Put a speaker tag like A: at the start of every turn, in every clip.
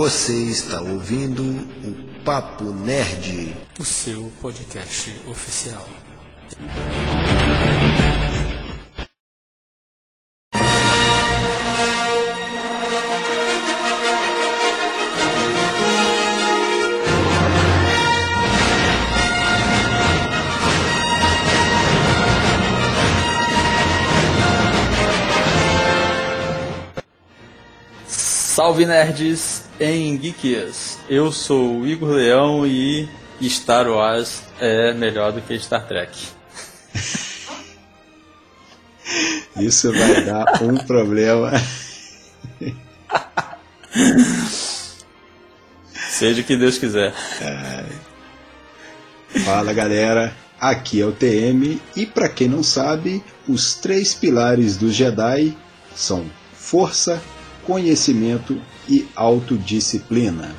A: Você está ouvindo o Papo Nerd,
B: o seu podcast oficial.
C: Salve nerds em Geekias! Eu sou o Igor Leão e Star Wars é melhor do que Star Trek.
A: Isso vai dar um problema.
C: Seja o que Deus quiser.
A: É. Fala galera, aqui é o TM e para quem não sabe, os três pilares do Jedi são força, conhecimento e autodisciplina.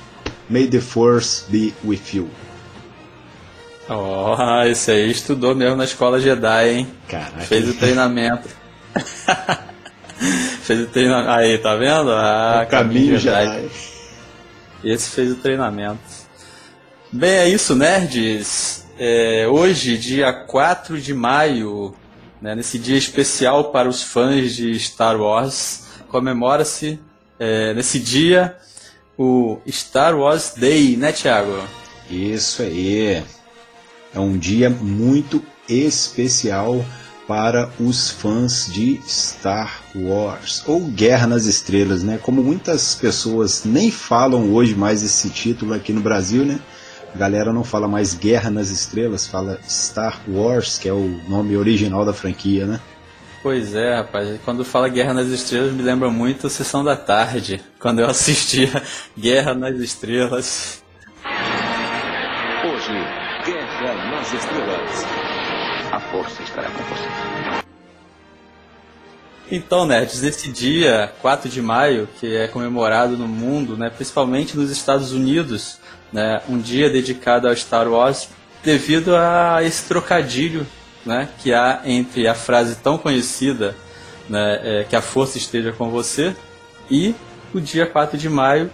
A: May the Force be with you.
C: Oh, esse aí estudou mesmo na escola Jedi, hein?
A: Caraca.
C: Fez o treinamento. fez o treinamento. Aí, tá vendo? Ah,
A: o caminho Jedi. Jedi.
C: Esse fez o treinamento. Bem, é isso, nerds. É, hoje, dia 4 de maio, né, nesse dia especial para os fãs de Star Wars, comemora-se é, nesse dia o Star Wars Day, né, Thiago?
A: Isso aí. É um dia muito especial para os fãs de Star Wars ou Guerra nas Estrelas, né? Como muitas pessoas nem falam hoje mais esse título aqui no Brasil, né? A galera não fala mais Guerra nas Estrelas, fala Star Wars, que é o nome original da franquia, né?
C: Pois é, rapaz. Quando fala Guerra nas Estrelas, me lembra muito a Sessão da Tarde, quando eu assistia Guerra nas Estrelas.
D: Hoje, Guerra nas Estrelas. A força estará com você.
C: Então, nerds, esse dia, 4 de maio, que é comemorado no mundo, né, principalmente nos Estados Unidos, né, um dia dedicado ao Star Wars, devido a esse trocadilho né, que há entre a frase tão conhecida né, é, que a força esteja com você e o dia 4 de maio.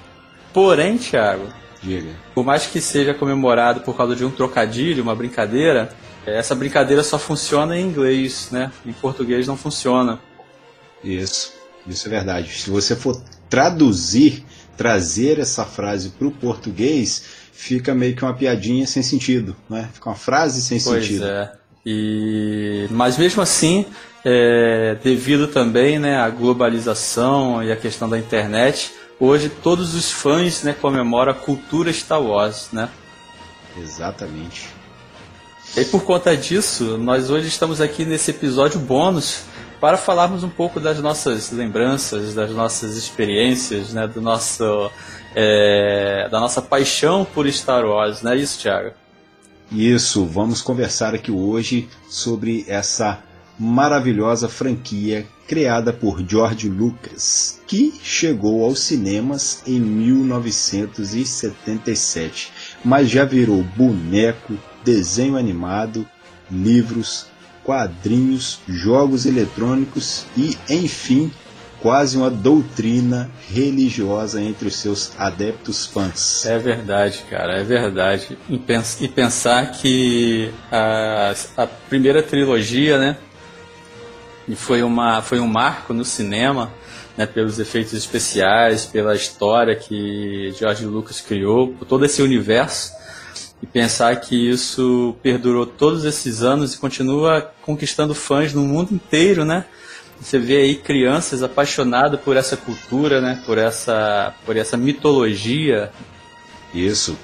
C: Porém, Thiago,
A: Diga.
C: por mais que seja comemorado por causa de um trocadilho, uma brincadeira, essa brincadeira só funciona em inglês, né? Em português não funciona.
A: Isso, isso é verdade. Se você for traduzir, trazer essa frase para o português, fica meio que uma piadinha sem sentido, né? Fica uma frase sem
C: pois
A: sentido.
C: Pois é. E, mas mesmo assim, é, devido também né, à globalização e à questão da internet, hoje todos os fãs né, comemoram a cultura Star Wars, né?
A: Exatamente.
C: E por conta disso, nós hoje estamos aqui nesse episódio bônus para falarmos um pouco das nossas lembranças, das nossas experiências, né, do nosso, é, da nossa paixão por Star Wars, não é isso, Thiago?
A: Isso, vamos conversar aqui hoje sobre essa maravilhosa franquia criada por George Lucas, que chegou aos cinemas em 1977, mas já virou boneco, desenho animado, livros, quadrinhos, jogos eletrônicos e, enfim, quase uma doutrina religiosa entre os seus adeptos fãs.
C: É verdade, cara, é verdade. E, pens e pensar que a, a, primeira trilogia, né, foi, uma, foi um marco no cinema, né, pelos efeitos especiais, pela história que George Lucas criou, por todo esse universo. E pensar que isso perdurou todos esses anos e continua conquistando fãs no mundo inteiro, né? Você vê aí crianças apaixonadas por essa cultura, né? Por essa, por essa mitologia.
A: Isso.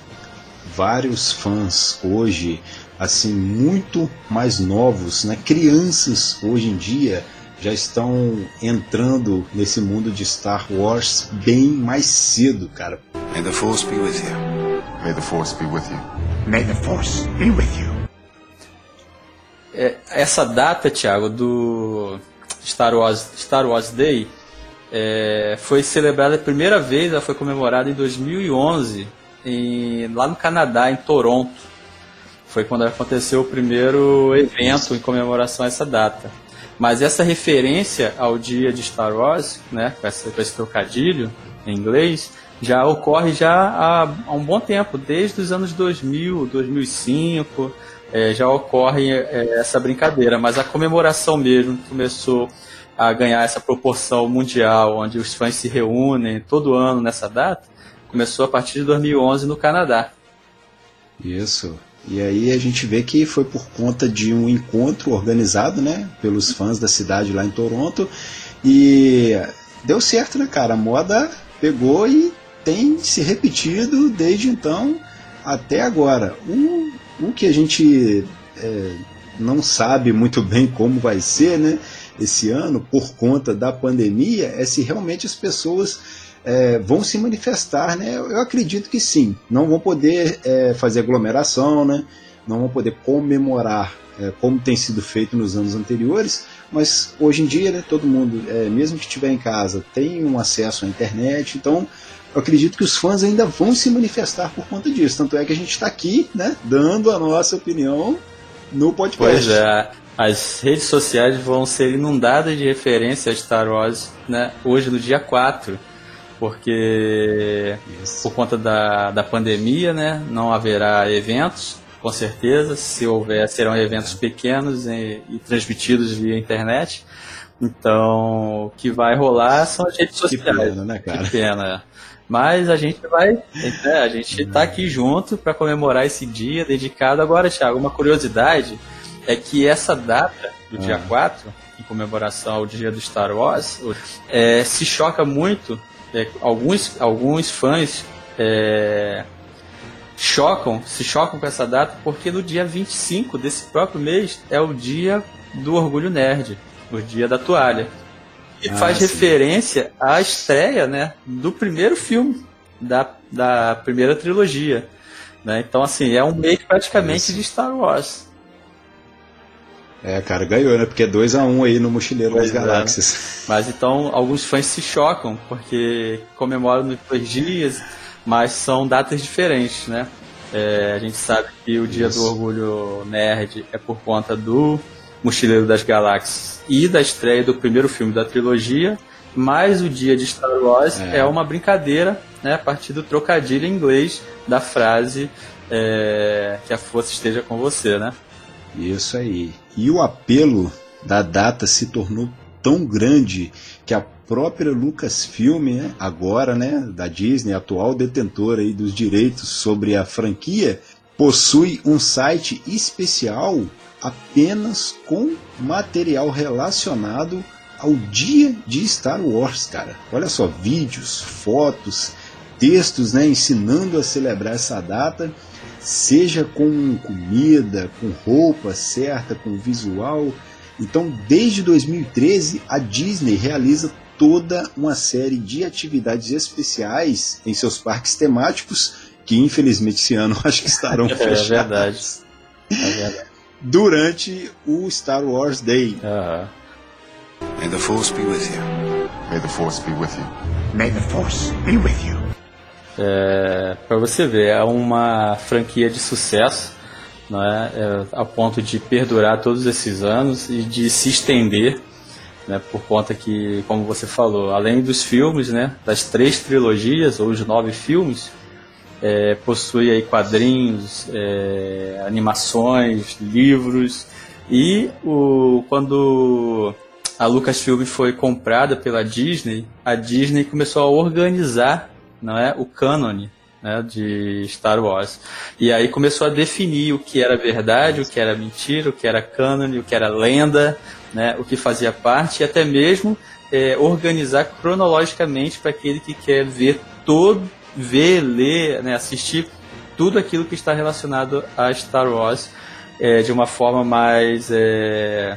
A: Vários fãs hoje, assim, muito mais novos, né? Crianças hoje em dia já estão entrando nesse mundo de Star Wars bem mais cedo, cara.
E: May the Force be with you.
F: May the Force be with you.
G: May the Force be with you.
C: É, essa data, Thiago, do Star Wars, Star Wars Day, é, foi celebrada a primeira vez, ela foi comemorada em 2011, em, lá no Canadá, em Toronto. Foi quando aconteceu o primeiro evento em comemoração a essa data. Mas essa referência ao dia de Star Wars, né, com, essa, com esse trocadilho, em inglês, já ocorre já há, há um bom tempo, desde os anos 2000, 2005, é, já ocorre é, essa brincadeira, mas a comemoração mesmo começou a ganhar essa proporção mundial, onde os fãs se reúnem todo ano nessa data, começou a partir de 2011 no Canadá.
A: Isso. E aí a gente vê que foi por conta de um encontro organizado, né, pelos fãs da cidade lá em Toronto. E deu certo, né, cara? A moda pegou e tem se repetido desde então até agora. O, o que a gente é, não sabe muito bem como vai ser, né, esse ano por conta da pandemia, é se realmente as pessoas é, vão se manifestar, né? Eu acredito que sim. Não vão poder é, fazer aglomeração, né? Não vão poder comemorar é, como tem sido feito nos anos anteriores, mas hoje em dia, né, todo mundo, é, mesmo que estiver em casa, tem um acesso à internet, então eu acredito que os fãs ainda vão se manifestar por conta disso. Tanto é que a gente está aqui, né, dando a nossa opinião no podcast.
C: Pois é, as redes sociais vão ser inundadas de referências a Star Wars, né, hoje no dia 4 porque Isso. por conta da, da pandemia, né, não haverá eventos, com certeza. Se houver, serão eventos pequenos e, e transmitidos via internet. Então, o que vai rolar são as redes sociais. Que
A: pena, né, cara?
C: Que pena. Mas a gente vai, né, a gente está aqui junto para comemorar esse dia dedicado. Agora, Thiago, uma curiosidade é que essa data, do dia 4, ah. em comemoração ao dia do Star Wars, é, se choca muito é, alguns, alguns fãs é, chocam, se chocam com essa data, porque no dia 25 desse próprio mês é o dia do orgulho nerd, o dia da toalha. E ah, faz sim. referência à estreia né, do primeiro filme da, da primeira trilogia. Né? Então, assim, é um mês praticamente de Star Wars.
A: É, cara, ganhou, né? Porque é 2x1 um aí no Mochileiro pois das é. Galáxias.
C: Mas então, alguns fãs se chocam, porque comemoram nos dois dias, mas são datas diferentes, né? É, a gente sabe que o Dia Isso. do Orgulho Nerd é por conta do Mochileiro das Galáxias e da estreia do primeiro filme da trilogia, mas o dia de Star Wars é, é uma brincadeira, né? A partir do trocadilho em inglês da frase é, que a força esteja com você, né?
A: Isso aí. E o apelo da data se tornou tão grande que a própria Lucasfilm, né, agora, né, da Disney, atual detentora aí dos direitos sobre a franquia, possui um site especial apenas com material relacionado ao dia de Star Wars, cara. Olha só, vídeos, fotos, textos, né, ensinando a celebrar essa data seja com comida, com roupa certa, com visual. Então, desde 2013, a Disney realiza toda uma série de atividades especiais em seus parques temáticos, que infelizmente esse ano acho que estarão é fechados.
C: É verdade. É verdade.
A: Durante o Star Wars Day.
C: Uhum.
E: May the Force be with you.
G: May the Force be with you. May the Force be with you.
C: É, para você ver, é uma franquia de sucesso, né, é, a ponto de perdurar todos esses anos e de se estender, né, por conta que, como você falou, além dos filmes, né, das três trilogias ou os nove filmes, é, possui aí quadrinhos, é, animações, livros e o, quando a Lucasfilm foi comprada pela Disney, a Disney começou a organizar não é o cânone né, de Star Wars. E aí começou a definir o que era verdade, o que era mentira, o que era cânone, o que era lenda, né, o que fazia parte, e até mesmo é, organizar cronologicamente para aquele que quer ver todo, ver, ler, né, assistir tudo aquilo que está relacionado a Star Wars é, de uma forma mais é,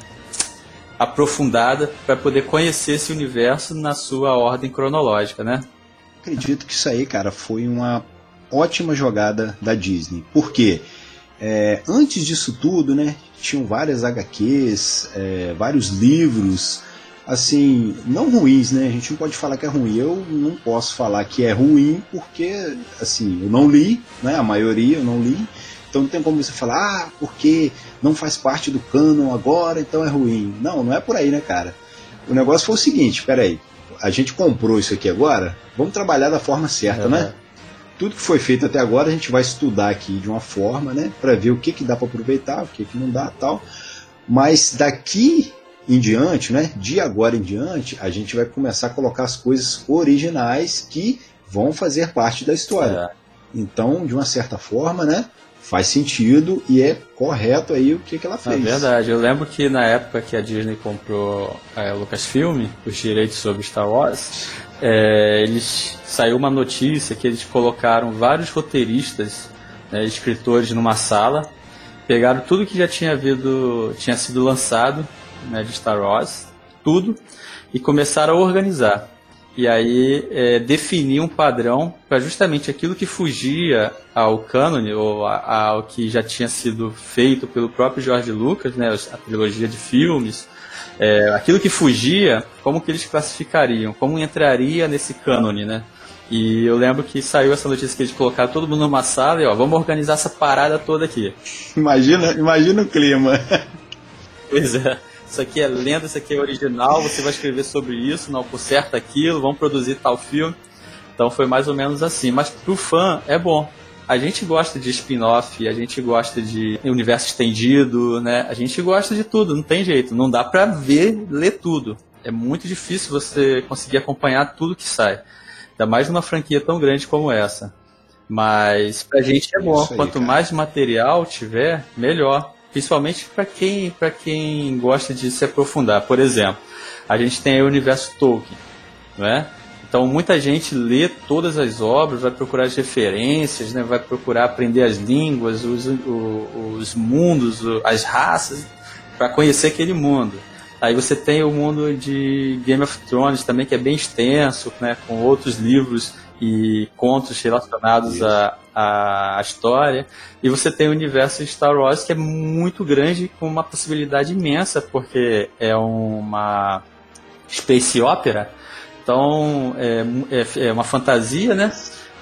C: aprofundada para poder conhecer esse universo na sua ordem cronológica, né?
A: acredito que isso aí, cara, foi uma ótima jogada da Disney. Por quê? É, antes disso tudo, né, tinham várias HQs, é, vários livros, assim, não ruins, né? A gente não pode falar que é ruim. Eu não posso falar que é ruim porque, assim, eu não li, né? A maioria eu não li. Então não tem como você falar, ah, porque não faz parte do canon agora, então é ruim. Não, não é por aí, né, cara? O negócio foi o seguinte, peraí. a gente comprou isso aqui agora, vamos trabalhar da forma certa, né? Tudo que foi feito até agora a gente vai estudar aqui de uma forma, né, para ver o que que dá para aproveitar, o que que não dá, tal. Mas daqui em diante, né, de agora em diante, a gente vai começar a colocar as coisas originais que vão fazer parte da história.
C: É.
A: Então, de uma certa forma, né, faz sentido e é correto aí o que, que ela
C: É
A: fez.
C: verdade. Eu lembro que na época que a Disney comprou a Lucasfilm, os direitos sobre Star Wars, é, eles saiu uma notícia que eles colocaram vários roteiristas, né, escritores numa sala, pegaram tudo que já tinha havido, tinha sido lançado né, de Star Wars, tudo, e começaram a organizar. E aí é, definir um padrão para justamente aquilo que fugia ao cânone ou a- ao que já tinha sido feito pelo próprio George Lucas, né, a trilogia de filmes, é, aquilo que fugia, como que eles classificariam, como entraria nesse cânone, né? E eu lembro que saiu essa notícia que eles colocaram todo mundo numa sala e ó, vamos organizar essa parada toda aqui.
A: Imagina, imagina o clima.
C: Pois é. Isso aqui é lenda, isso aqui é original, você vai escrever sobre isso, não conserta aquilo, vamos produzir tal filme. Então foi mais ou menos assim. Mas pro fã é bom. A gente gosta de spin-off, a gente gosta de universo estendido, né? A gente gosta de tudo, não tem jeito. Não dá pra ver, ler tudo. É muito difícil você conseguir acompanhar tudo que sai. Ainda mais numa franquia tão grande como essa. Mas pra gente é bom.
A: Aí,
C: Quanto
A: cara.
C: mais material tiver, melhor. Principalmente para quem, quem gosta de se aprofundar. Por exemplo, a gente tem o universo Tolkien, não é? Então muita gente lê todas as obras, vai procurar as referências, né? vai procurar aprender as línguas, os, o- os mundos, as raças, para conhecer aquele mundo. Aí você tem o mundo de Game of Thrones também, que é bem extenso, né? com outros livros e contos relacionados à, à história. E você tem o universo de Star Wars, que é muito grande, com uma possibilidade imensa, porque é uma space opera, então é, é, é uma fantasia, né?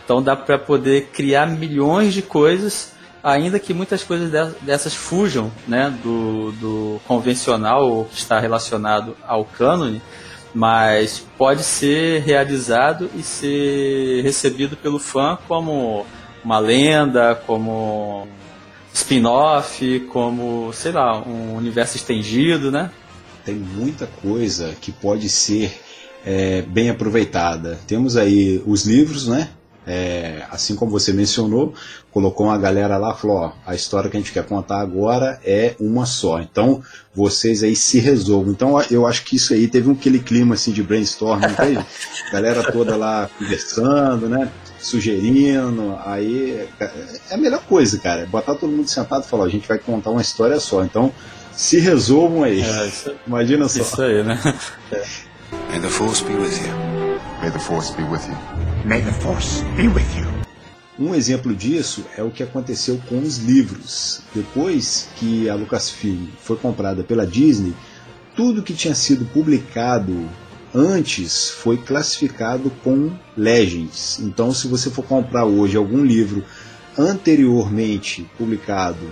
C: Então dá para poder criar milhões de coisas, ainda que muitas coisas de- dessas fujam, né, do, do convencional ou que está relacionado ao cânone, mas pode ser realizado e ser recebido pelo fã como uma lenda, como spin-off, como, sei lá, um universo estendido, né?
A: Tem muita coisa que pode ser é, bem aproveitada. Temos aí os livros, né? É, assim como você mencionou, colocou uma galera lá, falou: ó, a história que a gente quer contar agora é uma só. Então vocês aí se resolvam. Então eu acho que isso aí teve um aquele clima assim de brainstorm, não teve? galera toda lá conversando, né? Sugerindo, aí é a melhor coisa, cara. Botar todo mundo sentado e falar: ó, a gente vai contar uma história só. Então se resolvam aí.
C: É, isso,
A: Imagina só.
C: isso aí, né?
E: May the Force be with you.
G: May the Force be with you. May the Force be with you.
A: Um exemplo disso é o que aconteceu com os livros. Depois que a Lucasfilm foi comprada pela Disney, tudo que tinha sido publicado antes foi classificado com Legends. Então, se você for comprar hoje algum livro anteriormente publicado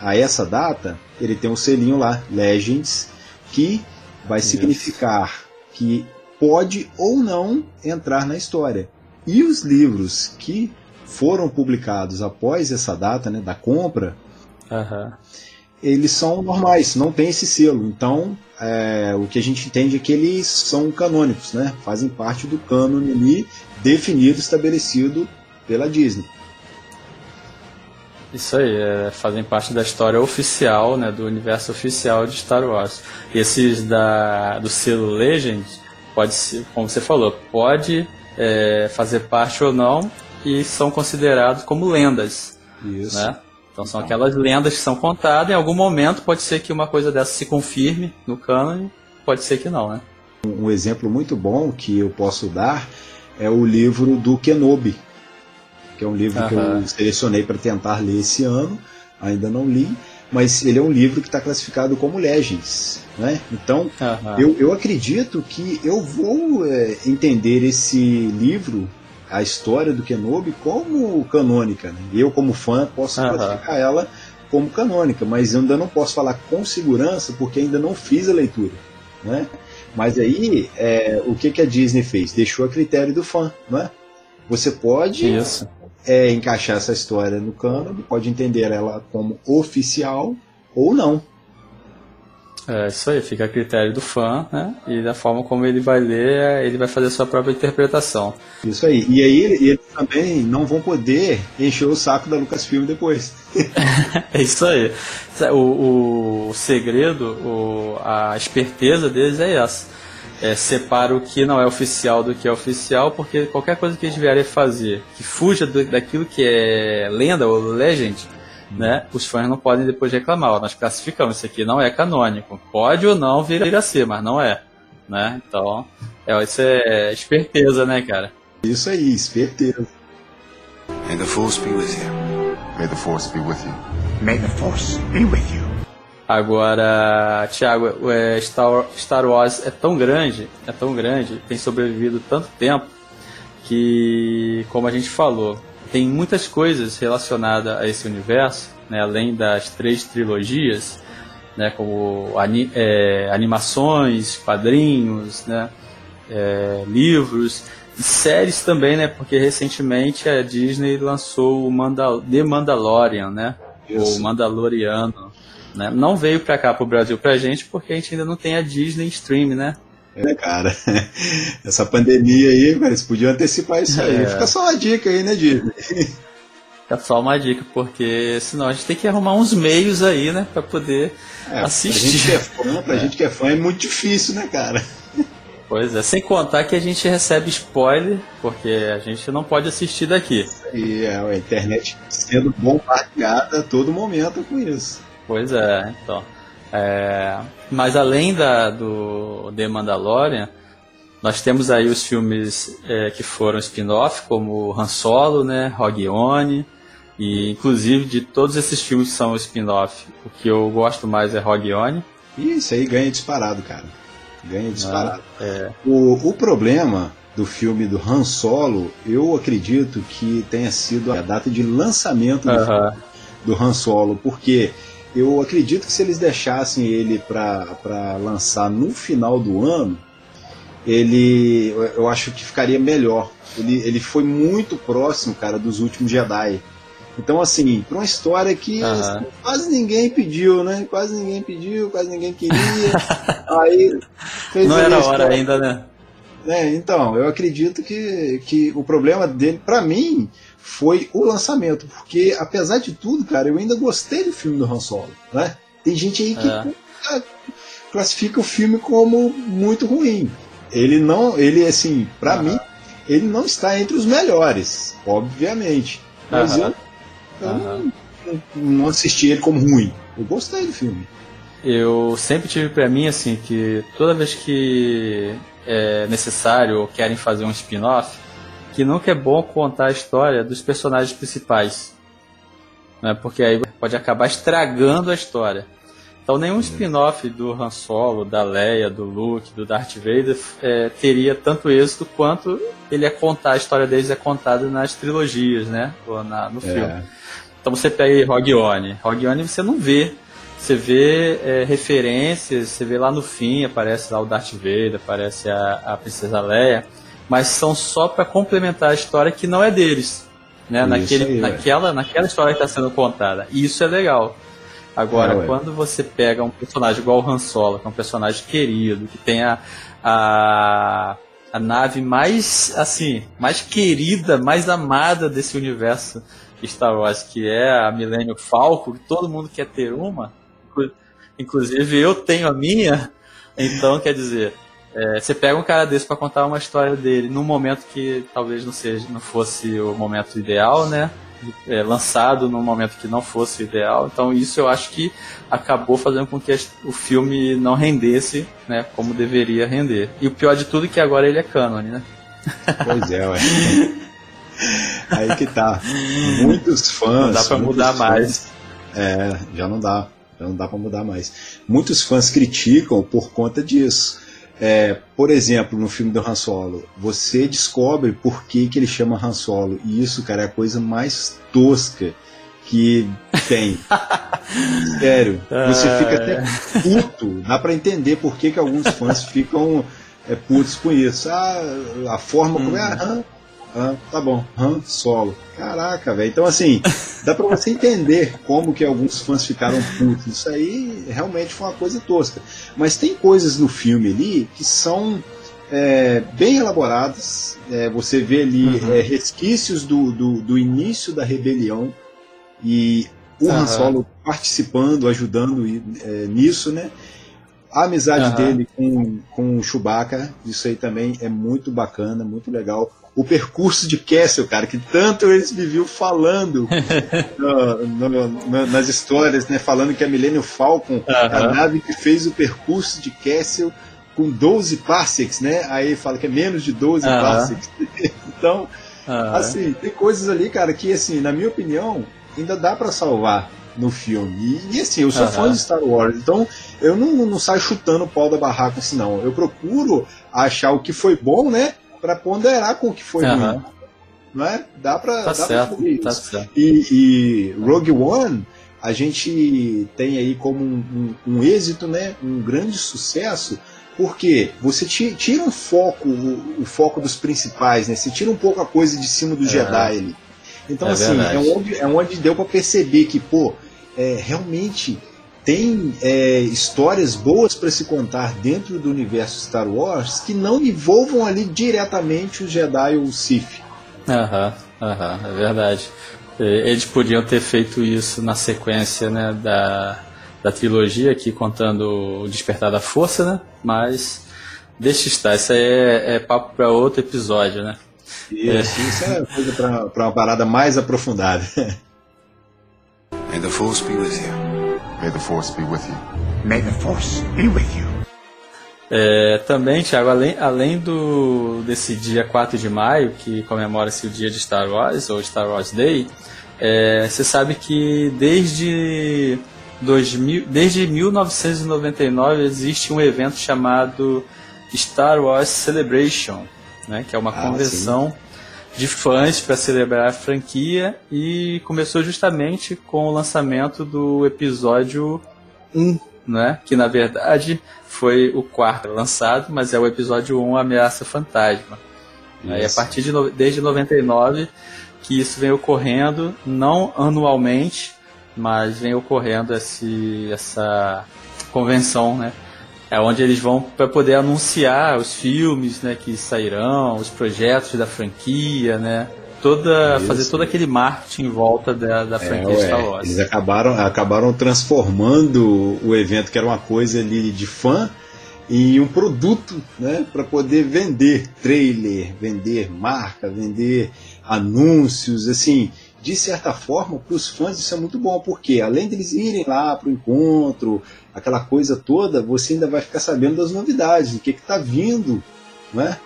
A: a essa data, ele tem um selinho lá, Legends, que vai significar que pode ou não entrar na história. E os livros que foram publicados após essa data né, da compra,
C: Aham.
A: eles são normais, não tem esse selo. Então, é, o que a gente entende é que eles são canônicos, né? fazem parte do cânone ali definido, estabelecido pela Disney.
C: Isso aí, é, fazem parte da história oficial, né, do universo oficial de Star Wars. E esses da, do selo Legend, pode ser, como você falou, pode é, fazer parte ou não, e são considerados como lendas.
A: Isso.
C: Né? Então são
A: Então.
C: aquelas lendas que são contadas, em algum momento pode ser que uma coisa dessa se confirme no cânone, pode ser que não, né?
A: Um exemplo muito bom que eu posso dar é o livro do Kenobi, que é um livro que
C: Aham.
A: eu selecionei para tentar ler esse ano, ainda não li, mas ele é um livro que está classificado como Legends. Né? Então, eu, eu acredito que eu vou é, entender esse livro, a história do Kenobi, como canônica. Né? Eu, como fã, posso classificar ela como canônica, mas eu ainda não posso falar com segurança porque ainda não fiz a leitura. Né? Mas aí, é, o que, que a Disney fez? Deixou a critério do fã, não é? Você pode
C: Isso.
A: É, encaixar essa história no canon, pode entender ela como oficial ou não.
C: É isso aí, fica a critério do fã, né? E da forma como ele vai ler, ele vai fazer a sua própria interpretação.
A: Isso aí. E aí eles também não vão poder encher o saco da Lucasfilm depois.
C: é isso aí. O, o segredo, o, a esperteza deles é essa. É, separa o que não é oficial do que é oficial, porque qualquer coisa que eles vierem fazer que fuja do, daquilo que é lenda ou legend, né? Os fãs não podem depois reclamar. Ó, nós classificamos isso aqui não é canônico. Pode ou não vir, vir a ser, mas não é, né? Então, é, isso é esperteza, né, cara?
A: Isso aí, esperteza.
E: May the Force be with you.
G: May the Force be with you. May the Force be with you.
C: Agora, Thiago, é, Star, Star Wars é tão grande, é tão grande, tem sobrevivido tanto tempo que, como a gente falou, tem muitas coisas relacionadas a esse universo, né, além das três trilogias, né, como ani é, animações, quadrinhos, né, é, livros e séries também, né, porque recentemente a Disney lançou o Mandal The Mandalorian, né, o Mandaloriano, né, não veio para cá para o Brasil para a gente porque a gente ainda não tem a Disney Stream, né,
A: é, cara. Essa pandemia aí, eles podiam antecipar isso aí. É. Fica só uma dica aí, né, Disney?
C: Fica só uma dica, porque senão a gente tem que arrumar uns meios aí, né, pra poder é, assistir.
A: Pra gente que é fã, pra é. gente que é fã é muito difícil, né, cara?
C: Pois é, sem contar que a gente recebe spoiler, porque a gente não pode assistir daqui.
A: E é, a internet sendo bombardeada a todo momento com isso.
C: Pois é, então. É, mas além da, do The Mandalorian, nós temos aí os filmes é, que foram spin-off, como Han Solo, né, Rogue One, e inclusive de todos esses filmes que são spin-off, o que eu gosto mais é Rogue One.
A: Isso aí ganha disparado, cara. Ganha disparado. Ah, é. o, o problema do filme do Han Solo, eu acredito que tenha sido a data de lançamento do, uh -huh. do Han Solo, porque eu acredito que se eles deixassem ele para lançar no final do ano, ele eu acho que ficaria melhor. Ele, ele foi muito próximo, cara, dos últimos Jedi. Então, assim, para uma história que assim, quase ninguém pediu, né? Quase ninguém pediu, quase ninguém queria. aí
C: Não era hora ainda, né?
A: É, então, eu acredito que, que o problema dele, para mim, foi o lançamento, porque apesar de tudo, cara, eu ainda gostei do filme do Han Solo, né? Tem gente aí que é. classifica o filme como muito ruim. Ele não, ele assim, para mim, ele não está entre os melhores, obviamente. Mas eu, eu não, não assisti ele como ruim. Eu gostei do filme.
C: Eu sempre tive para mim assim que toda vez que é necessário ou querem fazer um spin-off, que nunca é bom contar a história dos personagens principais. Né? Porque aí pode acabar estragando a história. Então nenhum spin-off do Han Solo, da Leia, do Luke, do Darth Vader é, teria tanto êxito quanto ele é contar, a história deles é contada nas trilogias, né? Ou na, no filme. É. Então você pega aí Rogue One. Rogue One você não vê. Você vê é, referências, você vê lá no fim, aparece lá o Darth Vader, aparece a, a Princesa Leia mas são só para complementar a história que não é deles. Né? Naquele, aí, naquela, naquela história que está sendo contada. E isso é legal. Agora, ah, quando você pega um personagem igual o Han Solo, que é um personagem querido, que tem a, a, a nave mais, assim, mais querida, mais amada desse universo Star Wars, que é a Millennium Falcon, que todo mundo quer ter uma, inclusive eu tenho a minha, então, quer dizer, é, você pega um cara desse para contar uma história dele num momento que talvez não seja, não fosse o momento ideal, né? É, lançado num momento que não fosse ideal. Então isso eu acho que acabou fazendo com que o filme não rendesse, né? Como deveria render. E o pior de tudo é que agora ele é cânone, né?
A: Pois é, ué. Aí que tá. Muitos fãs. Não
C: dá pra mudar
A: fãs,
C: mais.
A: É, já não dá. Já não dá pra mudar mais. Muitos fãs criticam por conta disso é, por exemplo, no filme do Han Solo, você descobre por que, que ele chama Han Solo. E isso, cara, é a coisa mais tosca que tem. Sério. Você fica até puto. Dá pra entender por que, que alguns fãs ficam é, putos com isso. Ah, a forma como é. Ah, ah, tá bom, Han Solo. Caraca, velho. Então, assim, dá pra você entender como que alguns fãs ficaram putos. Isso aí realmente foi uma coisa tosca. Mas tem coisas no filme ali que são é, bem elaboradas. É, você vê ali uhum. é, resquícios do, do, do, início da rebelião e o uhum. Han Solo participando, ajudando é, nisso, né? A amizade uhum. dele com, com o Chewbacca, isso aí também é muito bacana, muito legal. O percurso de Castle, cara, que tanto eles viviam falando no, no, no, nas histórias, né? Falando que a Millennium Falcon uhum. a nave que fez o percurso de Castle com 12 parsecs, né? Aí fala que é menos de 12 uhum. parsecs. então, uhum. assim, tem coisas ali, cara, que, assim, na minha opinião, ainda dá para salvar no filme. E, e, assim, eu sou uhum. fã de Star Wars, então eu não, não saio chutando o pau da barraca assim, não. Eu procuro achar o que foi bom, né? Para ponderar com o que foi ruim. Não é? Dá pra,
C: tá
A: dá
C: certo,
A: pra
C: tá certo.
A: E, e Rogue One a gente tem aí como um, um, um, êxito, né, um grande sucesso, porque você tira um foco, o, o, foco dos principais, né? Você tira um pouco a coisa de cima do é. Jedi ali. Então, é assim, é onde, é onde deu para perceber que, pô, é, realmente tem é, histórias boas para se contar dentro do universo Star Wars que não envolvam ali diretamente o Jedi ou o Sith.
C: Aham, aham, é verdade. Eles podiam ter feito isso na sequência né, da, da trilogia aqui contando o Despertar da Força, né? Mas deixa estar, isso aí é, é papo para outro episódio, né?
A: Isso, é. isso é coisa para uma parada mais aprofundada.
E: May the Force be with you.
G: May the Force be with you. May the Force be with you.
C: É, também, Thiago, além, além do, desse dia 4 de maio, que comemora-se o dia de Star Wars, ou Star Wars Day, é, você sabe que desde 2000, desde 1999 existe um evento chamado Star Wars Celebration, né, que é uma ah, convenção sim. De fãs para celebrar a franquia e começou justamente com o lançamento do episódio 1, né, que na verdade foi o quarto lançado, mas é o episódio 1 Ameaça Fantasma. Né, e a partir de desde 99 que isso vem ocorrendo, não anualmente, mas vem ocorrendo esse, essa convenção, né? É onde eles vão para poder anunciar os filmes, né, que sairão, os projetos da franquia, né? Toda, fazer todo aquele marketing em volta da, da é, franquia é, Star Wars.
A: Eles acabaram, acabaram transformando o evento, que era uma coisa ali de fã, em um produto, né, para poder vender trailer, vender marca, vender anúncios, assim, de certa forma, para os fãs isso é muito bom, porque além deles irem lá para o encontro, aquela coisa toda, você ainda vai ficar sabendo das novidades, do que está vindo né,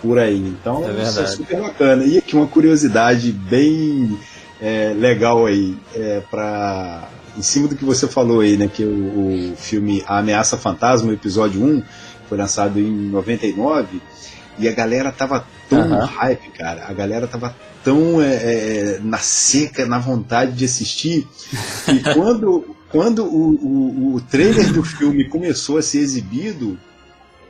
A: por aí. Então, é isso é super bacana. E aqui uma curiosidade bem é, legal aí, é, para em cima do que você falou aí, né, que o, o filme A Ameaça Fantasma, episódio 1, foi lançado em 99, e a galera tava tão uhum. hype, cara. A galera tava tão é, é, na seca, na vontade de assistir. E quando, quando o, o, o, trailer do filme começou a ser exibido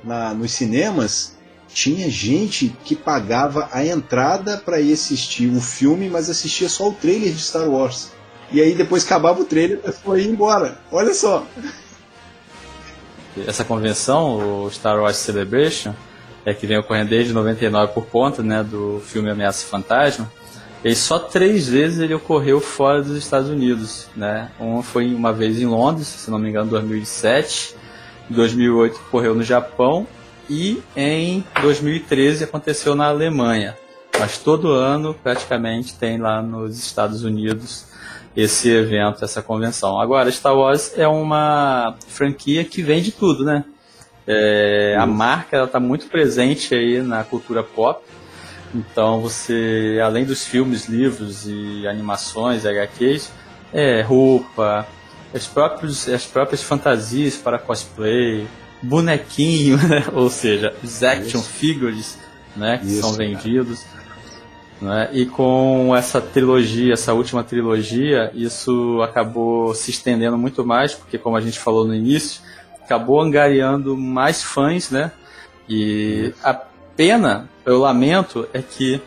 A: na, nos cinemas, tinha gente que pagava a entrada para ir assistir o filme, mas assistia só o trailer de Star Wars. E aí depois acabava o trailer e foi embora. Olha só.
C: Essa convenção, o Star Wars Celebration, é, que vem ocorrendo desde 99 por conta né, do filme Ameaça Fantasma, e só três vezes ele ocorreu fora dos Estados Unidos. Né? Uma foi uma vez em Londres, se não me engano, em 2007. Em 2008 ocorreu no Japão. E em 2013 aconteceu na Alemanha. Mas todo ano, praticamente, tem lá nos Estados Unidos esse evento, essa convenção. Agora, Star Wars é uma franquia que vende tudo, né? É, a marca está muito presente aí na cultura pop. Então você, além dos filmes, livros e animações, HQs, é roupa, as próprias, as próprias fantasias para cosplay, bonequinho, né? ou seja, os action Isso. figures, né, que Isso, são vendidos. Né? E com essa trilogia, essa última trilogia, isso acabou se estendendo muito mais, porque como a gente falou no início, acabou angariando mais fãs, né? E a pena, eu lamento, é que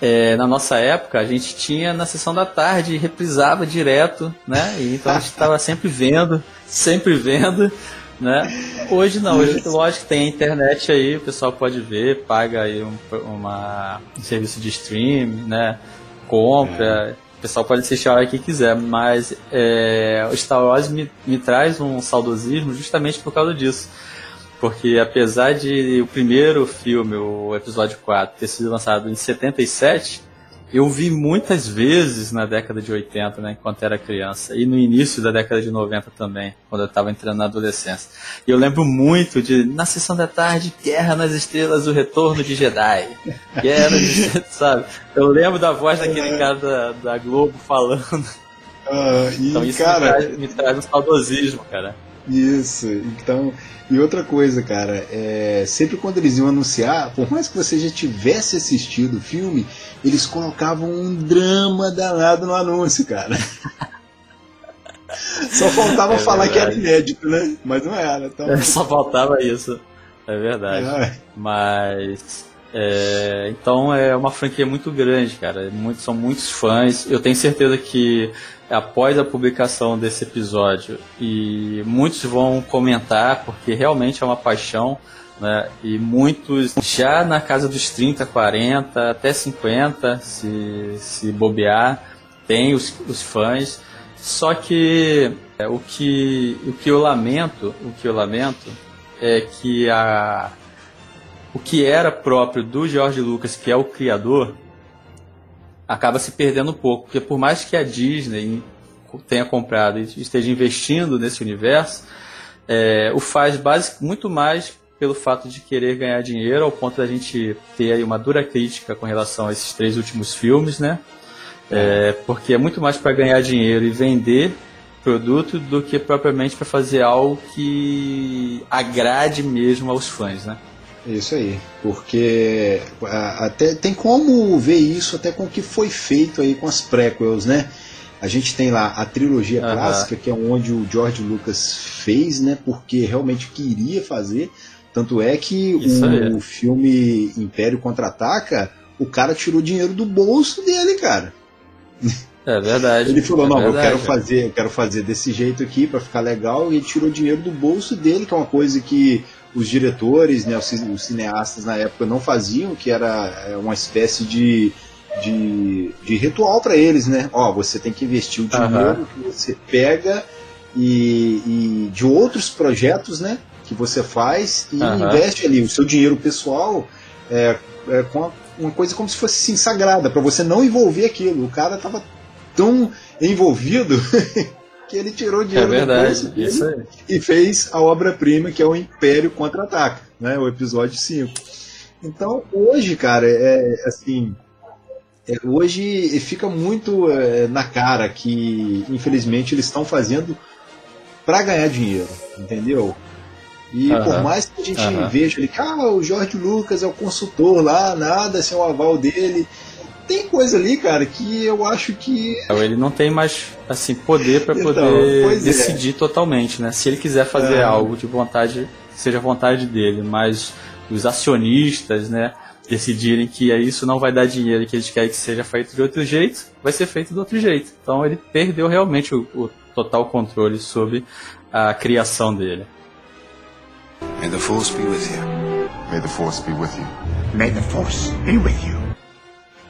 C: é, na nossa época a gente tinha na sessão da tarde reprisava direto, né? E então a gente estava sempre vendo, sempre vendo né? Hoje não, hoje lógico que tem a internet aí, o pessoal pode ver, paga aí um, uma, um serviço de stream, né? Compra, é. o pessoal pode assistir a hora que quiser, mas é, o Star Wars me, me traz um saudosismo justamente por causa disso. Porque apesar de o primeiro filme, o episódio 4, ter sido lançado em 77, eu vi muitas vezes na década de 80, né, enquanto era criança, e no início da década de 90 também, quando eu estava entrando na adolescência. E eu lembro muito de, na sessão da tarde, Guerra nas Estrelas, o Retorno de Jedi. Guerra nas Estrelas, sabe? Eu lembro da voz daquele cara da, da Globo falando.
A: E, então isso cara...
C: me, traz, me traz um saudosismo, cara.
A: Isso, então e outra coisa, cara, é, sempre quando eles iam anunciar, por mais que você já tivesse assistido o filme, eles colocavam um drama danado no anúncio, cara. Só faltava é falar que era inédito, né? Mas não era. Então...
C: Só faltava isso. É verdade. É. Mas. É, então é uma franquia muito grande, cara. Muito, são muitos fãs. Eu tenho certeza que após a publicação desse episódio e muitos vão comentar porque realmente é uma paixão, né? E muitos já na casa dos 30, 40, até 50, se, se bobear, tem os, os fãs. Só que é, o que o que eu lamento, o que eu lamento é que a o que era próprio do George Lucas, que é o criador, acaba se perdendo um pouco, porque por mais que a Disney tenha comprado e esteja investindo nesse universo, é, o faz muito mais pelo fato de querer ganhar dinheiro, ao ponto da gente ter aí uma dura crítica com relação a esses três últimos filmes, né? É, porque é muito mais para ganhar dinheiro e vender produto do que propriamente para fazer algo que agrade mesmo aos fãs, né?
A: Isso aí, porque até tem como ver isso até com o que foi feito aí com as prequels, né? A gente tem lá a trilogia clássica, que é onde o George Lucas fez, né? Porque realmente queria fazer. Tanto é que o, o filme Império Contra-Ataca, o cara tirou dinheiro do bolso dele, cara.
C: É verdade.
A: Ele falou,
C: é
A: não,
C: verdade,
A: eu quero fazer, eu quero fazer desse jeito aqui para ficar legal, e ele tirou dinheiro do bolso dele, que é uma coisa que os diretores, né, os, os cineastas na época não faziam, que era é, uma espécie de, de, de ritual para eles, né? Ó, você tem que investir o dinheiro uhum. que você pega e, e, de outros projetos, né? Que você faz e uhum. investe ali o seu dinheiro pessoal é, é com uma coisa como se fosse assim, sagrada, para você não envolver aquilo. O cara tava tão envolvido que ele tirou dinheiro
C: é verdade, isso aí.
A: e fez a obra-prima que é o Império Contra-Ataca, né, o episódio 5. Então, hoje, cara, é assim, é, hoje fica muito é, na cara que, infelizmente, eles estão fazendo para ganhar dinheiro, entendeu? E uhum. por mais que a gente uhum. veja que ah, o Jorge Lucas é o consultor lá, nada sem o aval dele, tem coisa ali, cara, que eu acho que.
C: Ele não tem mais assim poder para então, poder é. decidir é. totalmente, né? Se ele quiser fazer é. algo de vontade, seja vontade dele, mas os acionistas, né? decidirem que isso não vai dar dinheiro e que eles querem que seja feito de outro jeito, vai ser feito de outro jeito. Então ele perdeu realmente o, o total controle sobre a criação dele.
E: May the force be with you.
G: May the force be with you. May the force be with you.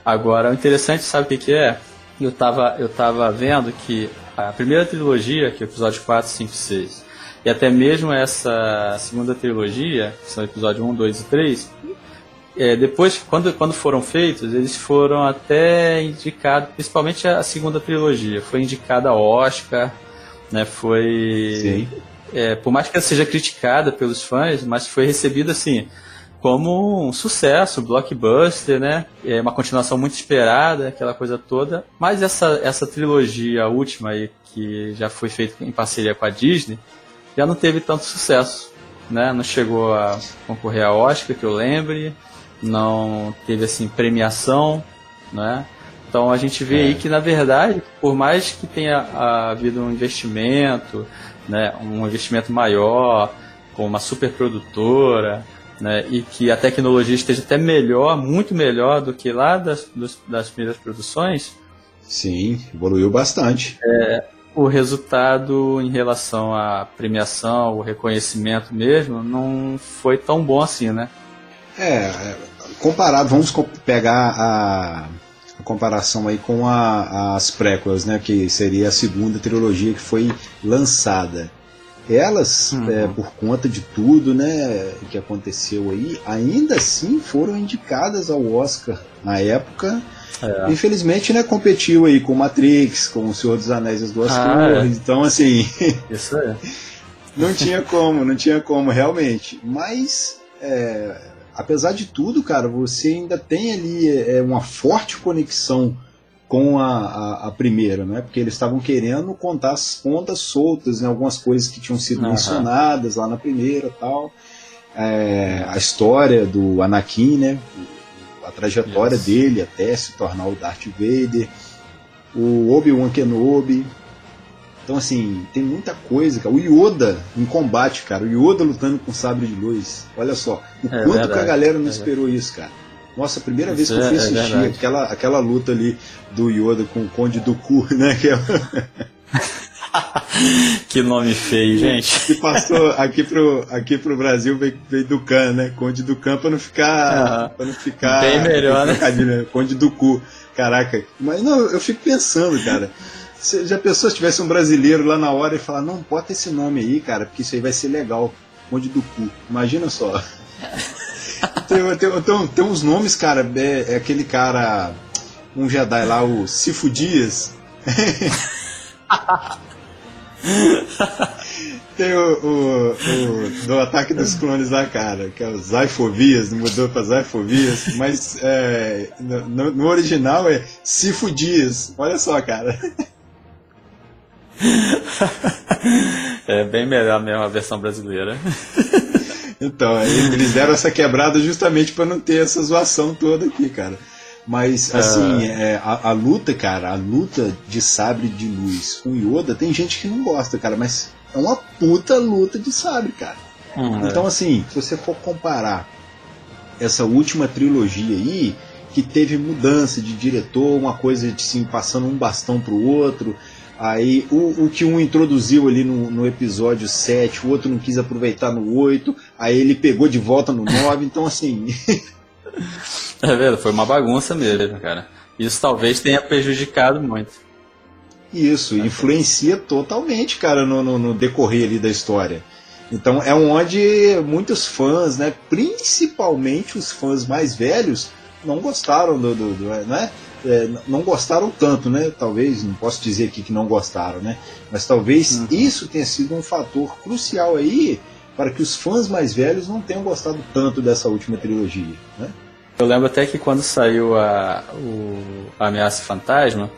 C: Agora, o interessante, sabe o que, que é? Eu tava, eu tava vendo que a primeira trilogia, que é o episódio 4, 5 6, e até mesmo essa segunda trilogia, que são o episódio 1, 2 e 3, é, depois, quando, quando foram feitos, eles foram até indicados, principalmente a segunda trilogia, foi indicada ao Oscar, né, foi... É, por mais que ela seja criticada pelos fãs, mas foi recebida assim como um sucesso, blockbuster, né? É uma continuação muito esperada, aquela coisa toda. Mas essa, essa trilogia última aí, que já foi feita em parceria com a Disney, já não teve tanto sucesso, né? Não chegou a concorrer a Oscar, que eu lembre, não teve assim premiação, né? Então a gente vê é. aí que na verdade, por mais que tenha havido um investimento, né, um investimento maior, com uma superprodutora, né, e que a tecnologia esteja até melhor, muito melhor do que lá das, dos, das primeiras produções.
A: Sim, evoluiu bastante.
C: É, o resultado em relação à premiação, o reconhecimento mesmo, não foi tão bom assim, né?
A: É, comparado, vamos pegar a, a comparação aí com a, as prequels, né, que seria a segunda trilogia que foi lançada. Elas, uhum. é, por conta de tudo, né, que aconteceu aí, ainda assim foram indicadas ao Oscar na época. É. Infelizmente, né, competiu aí com Matrix, com o Senhor dos Anéis e as Duas ah, Torres. É. Então, assim,
C: isso é.
A: não tinha como, não tinha como realmente. Mas é, apesar de tudo, cara, você ainda tem ali é, uma forte conexão com a, a, a, primeira, né? Porque eles estavam querendo contar as pontas soltas em né? algumas coisas que tinham sido uhum. mencionadas lá na primeira tal. É, a história do Anakin, né? A trajetória yes. dele até se tornar o Darth Vader. O Obi-Wan Kenobi, então, assim, tem muita coisa, cara. O Yoda em combate, cara. O Yoda lutando com sabre de luz. Olha só. O é quanto verdade, que a galera não é esperou isso, cara. Nossa, a primeira vez que eu fui é, assistir é aquela, aquela luta ali do Yoda com o Conde do Cu, né? Que, é...
C: que nome feio, gente.
A: Que passou aqui pro, aqui pro Brasil, veio, veio do Can, né? Conde do Can pra não ficar. Uhum. Não ficar.
C: Bem melhor, né?
A: Conde do Cu. Caraca. Mas não, eu fico pensando, cara. Se já pensou se tivesse um brasileiro lá na hora e falar, não, bota esse nome aí, cara, porque isso aí vai ser legal. Onde do cu. Imagina só. Tem, tem, tem, tem, uns nomes, cara, é, é, aquele cara, um Jedi lá, o Sifu Dias. tem o, o, o, do Ataque dos Clones lá, cara, que é o Zaifovias, mudou pra Zaifovias, mas é, no, no, original é Sifu Dias. Olha só, cara.
C: é bem melhor mesmo a versão brasileira.
A: Então, eles deram essa quebrada justamente para não ter essa zoação toda aqui, cara. Mas, assim, ah. é, a, a, luta, cara, a luta de sabre de luz com Yoda, tem gente que não gosta, cara, mas é uma puta luta de sabre, cara. Hum, então, é. assim, se você for comparar essa última trilogia aí, que teve mudança de diretor, uma coisa de assim, passando um bastão pro outro, Aí o, o que um introduziu ali no, no, episódio 7, o outro não quis aproveitar no 8, aí ele pegou de volta no 9, então assim.
C: é verdade, foi uma bagunça mesmo, cara. Isso talvez tenha prejudicado muito.
A: Isso, influencia totalmente, cara, no, no, no decorrer ali da história. Então é onde muitos fãs, né, principalmente os fãs mais velhos, não gostaram do, do, do né? É, não gostaram tanto, né? Talvez, não posso dizer aqui que não gostaram, né? Mas talvez uhum. isso tenha sido um fator crucial aí para que os fãs mais velhos não tenham gostado tanto dessa última trilogia, né?
C: Eu lembro até que quando saiu a, o a Ameaça Fantasma,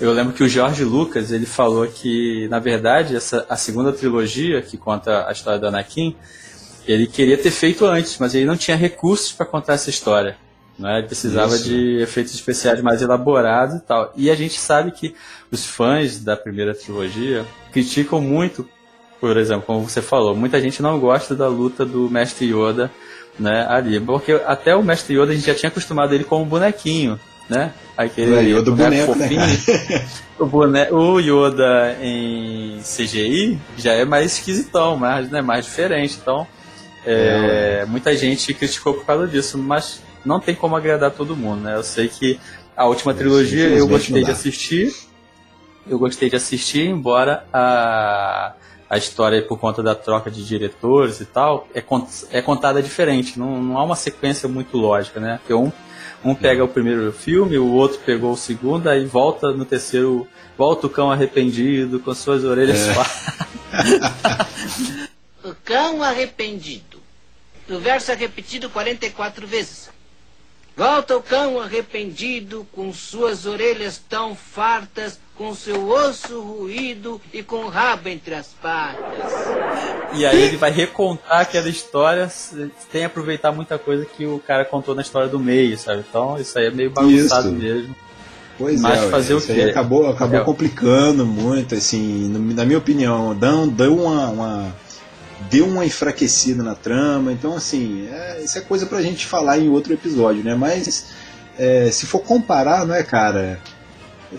C: eu lembro que o George Lucas ele falou que, na verdade, essa, a segunda trilogia, que conta a história do Anakin, ele queria ter feito antes, mas ele não tinha recursos para contar essa história. Né? Ele precisava Isso. de efeitos especiais mais elaborados e tal. E a gente sabe que os fãs da primeira trilogia criticam muito, por exemplo, como você falou, muita gente não gosta da luta do Mestre Yoda né, ali. Porque até o Mestre Yoda a gente já tinha acostumado ele como bonequinho. Né?
A: Aquele é, Yoda boneco, né, fofinho. Né?
C: o, bone... o Yoda em CGI já é mais esquisitão, mais, né, mais diferente. Então, é, é. muita gente criticou por causa disso, mas não tem como agradar todo mundo, né? Eu sei que a última trilogia eu gostei de assistir. Eu gostei de assistir, embora a, a história, por conta da troca de diretores e tal, é, é contada diferente. Não, não há uma sequência muito lógica, né? Porque um, um pega o primeiro filme, o outro pegou o segundo, aí volta no terceiro, volta o cão arrependido com suas orelhas
F: é. o cão arrependido. O verso é repetido 44 vezes. Volta o cão arrependido, com suas orelhas tão fartas, com seu osso ruído e com o rabo entre as patas.
C: E aí ele vai recontar aquela história, tem aproveitar muita coisa que o cara contou na história do meio, sabe? Então isso aí é meio bagunçado
A: Isso.
C: mesmo.
A: Pois
C: Mas
A: é,
C: fazer o quê?
A: acabou, acabou
C: É.
A: complicando muito, assim, na minha opinião, dão, deu uma, uma- deu uma enfraquecida na trama, então assim, é, isso é coisa pra gente falar em outro episódio, né? Mas é, se for comparar, não é, cara?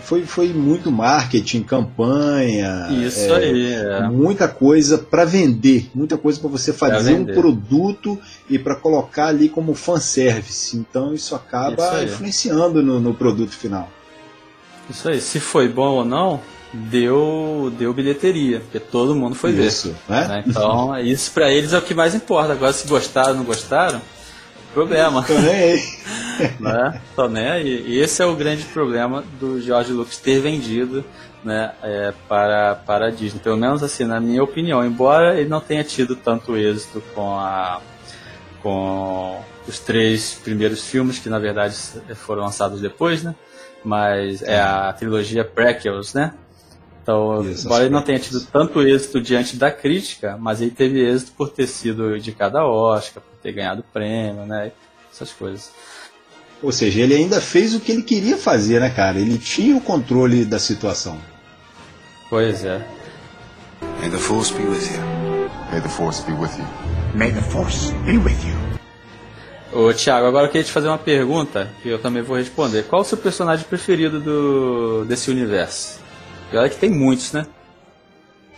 A: Foi, foi muito marketing, campanha,
C: Isso
A: é,
C: aí, é.
A: muita coisa pra vender, muita coisa pra você fazer um produto e pra colocar ali como fanservice. Então isso acaba
C: Isso
A: influenciando no- no produto final.
C: Isso aí, se foi bom ou não, deu, deu bilheteria, porque todo mundo foi
A: Isso,
C: ver.
A: né?
C: né? Então, isso pra eles é o que mais importa. Agora, se gostaram ou não gostaram, problema.
A: Tô nem aí.
C: né? Tô nem aí. E esse é o grande problema do George Lucas ter vendido né, é, para, para a Disney. Pelo menos assim, na minha opinião. Embora ele não tenha tido tanto êxito com a com os três primeiros filmes, que na verdade foram lançados depois, né? Mas é a trilogia Prequels, né? Então,
A: Isso,
C: embora ele não tenha tido tanto êxito diante da crítica, mas ele teve êxito por ter sido indicado a Oscar, por ter ganhado prêmio, né? Essas coisas.
A: Ou seja, ele ainda fez o que ele queria fazer, né, cara? Ele tinha o controle da situação.
C: Pois é.
E: May the force be with you.
G: May the Force be with you. May the Force be with you.
C: Ô, Thiago, agora eu queria te fazer uma pergunta que eu também vou responder. Qual o seu personagem preferido do, desse universo? E olha que tem muitos, né?